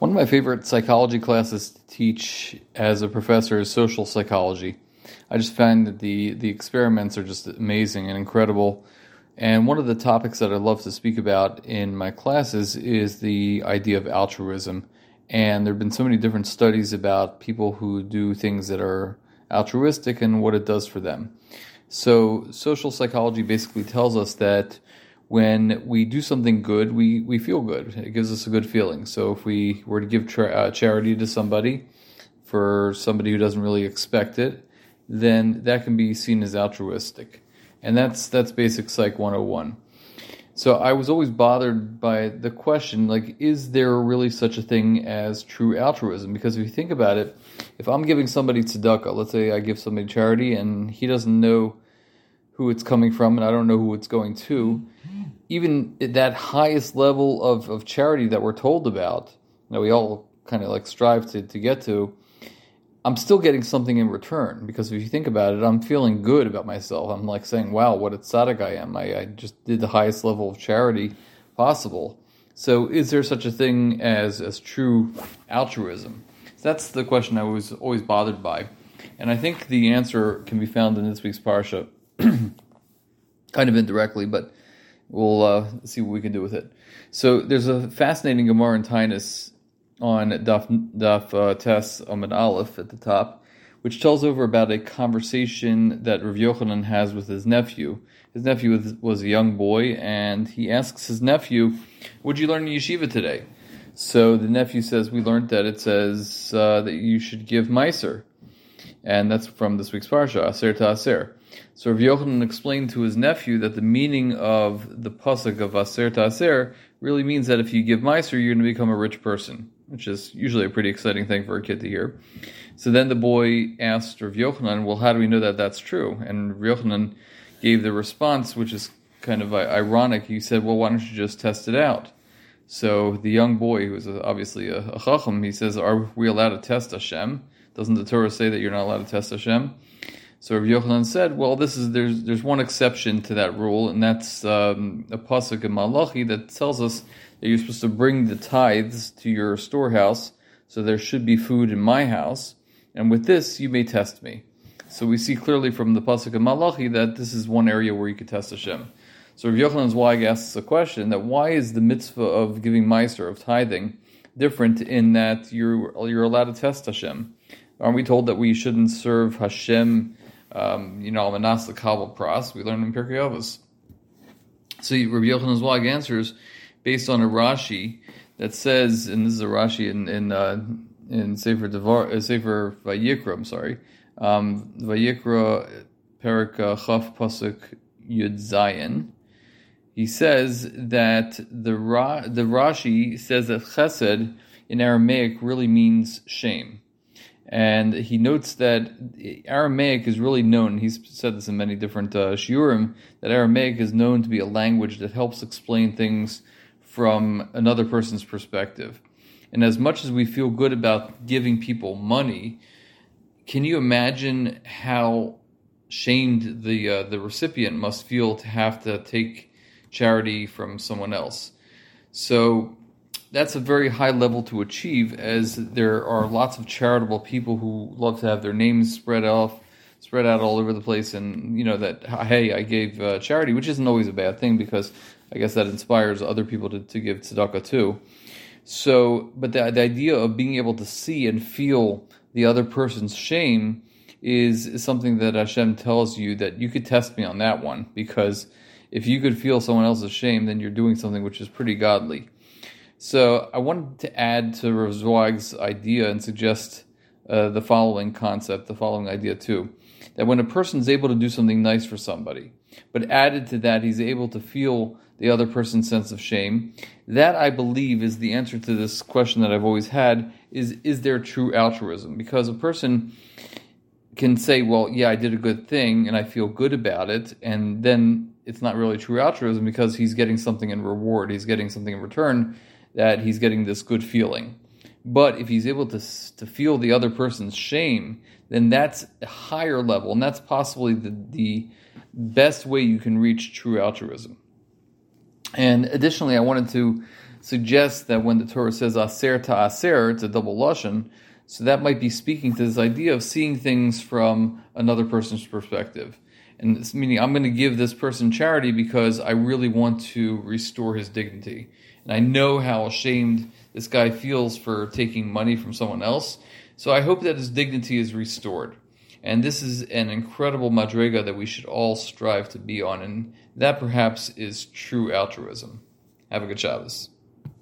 One of my favorite psychology classes to teach as a professor is social psychology. I just find that the, the experiments are just amazing and incredible. And one of the topics that I love to speak about in my classes is the idea of altruism. And there have been so many different studies about people who do things that are altruistic and what it does for them. So, social psychology basically tells us that when we do something good, we, we feel good. It gives us a good feeling. So if we were to give tra- uh, charity to somebody for somebody who doesn't really expect it, then that can be seen as altruistic. And that's that's basic psych 101. So I was always bothered by the question like is there really such a thing as true altruism? Because if you think about it, if I'm giving somebody tzedakah, let's say I give somebody charity and he doesn't know who it's coming from and I don't know who it's going to, even that highest level of, of charity that we're told about, that we all kind of like strive to, to get to, I'm still getting something in return because if you think about it, I'm feeling good about myself. I'm like saying, wow, what a tzaddik I am. I, I just did the highest level of charity possible. So is there such a thing as, as true altruism? That's the question I was always bothered by. And I think the answer can be found in this week's parsha, kind of indirectly, but we'll uh, see what we can do with it. So there's a fascinating Gemara in Taanis on Daf, Daf uh, Tes Amud Aleph at the top, which tells over about a conversation that Rav Yochanan has with his nephew. His nephew was, was a young boy, and he asks his nephew, "What'd you learn in yeshiva today?" So the nephew says, "We learned that it says uh, that you should give meiser." And that's from this week's parsha, Aser to Aser. So Rav Yochanan explained to his nephew that the meaning of the pasuk of Aser to Aser really means that if you give Meiser, you're going to become a rich person, which is usually a pretty exciting thing for a kid to hear. So then the boy asked Rav Yochanan, well, how do we know that that's true? And Rav Yochanan gave the response, which is kind of uh, ironic. He said, well, why don't you just test it out? So the young boy, who was uh, obviously a, a chacham, he says, are we allowed to test Hashem? Doesn't the Torah say that you're not allowed to test Hashem? So Rav Yochanan said, well, this is there's there's one exception to that rule, and that's um, a pasuk in Malachi that tells us that you're supposed to bring the tithes to your storehouse, so there should be food in my house, and with this you may test me. So we see clearly from the pasuk in Malachi that this is one area where you could test Hashem. So Rav Yochanan's Zweig asks a question that why is the mitzvah of giving meiser of tithing different in that you're you're allowed to test Hashem? Aren't we told that we shouldn't serve Hashem? Um, you know, Manas the Pras, we learned in Pirkei Avos. So Rabbi Yochanan Zweig answers based on a Rashi that says, and this is a Rashi in in uh, in Sefer Devar, uh, Sefer Vayikra, I'm sorry, um, Vayikra Perek uh, Chaf Pasuk Yud Zayin. He says that the Ra, the Rashi says that Chesed in Aramaic really means shame. And he notes that Aramaic is really known, he's said this in many different uh, shiurim, that Aramaic is known to be a language that helps explain things from another person's perspective. And as much as we feel good about giving people money, can you imagine how shamed the uh, the recipient must feel to have to take charity from someone else? So that's a very high level to achieve, as there are lots of charitable people who love to have their names spread off, spread out all over the place, and you know that hey, I gave uh, charity, which isn't always a bad thing because I guess that inspires other people to, to give tzedakah too. So, but the, the idea of being able to see and feel the other person's shame is, is something that Hashem tells you that you could test me on that one because if you could feel someone else's shame, then you're doing something which is pretty godly. So I wanted to add to Rav Zweig's idea and suggest uh, the following concept, the following idea too. That when a person is able to do something nice for somebody, but added to that, he's able to feel the other person's sense of shame. That I believe is the answer to this question that I've always had: is is there true altruism? Because a person can say, "Well, yeah, I did a good thing, and I feel good about it," and then it's not really true altruism because he's getting something in reward, he's getting something in return that he's getting this good feeling. But if he's able to to feel the other person's shame, then that's a higher level, and that's possibly the, the best way you can reach true altruism. And additionally, I wanted to suggest that when the Torah says aser ta aser, it's a double lashon. So that might be speaking to this idea of seeing things from another person's perspective. And this meaning I'm going to give this person charity because I really want to restore his dignity. And I know how ashamed this guy feels for taking money from someone else. So I hope that his dignity is restored. And this is an incredible madrega that we should all strive to be on. And that perhaps is true altruism. Have a good Shabbos.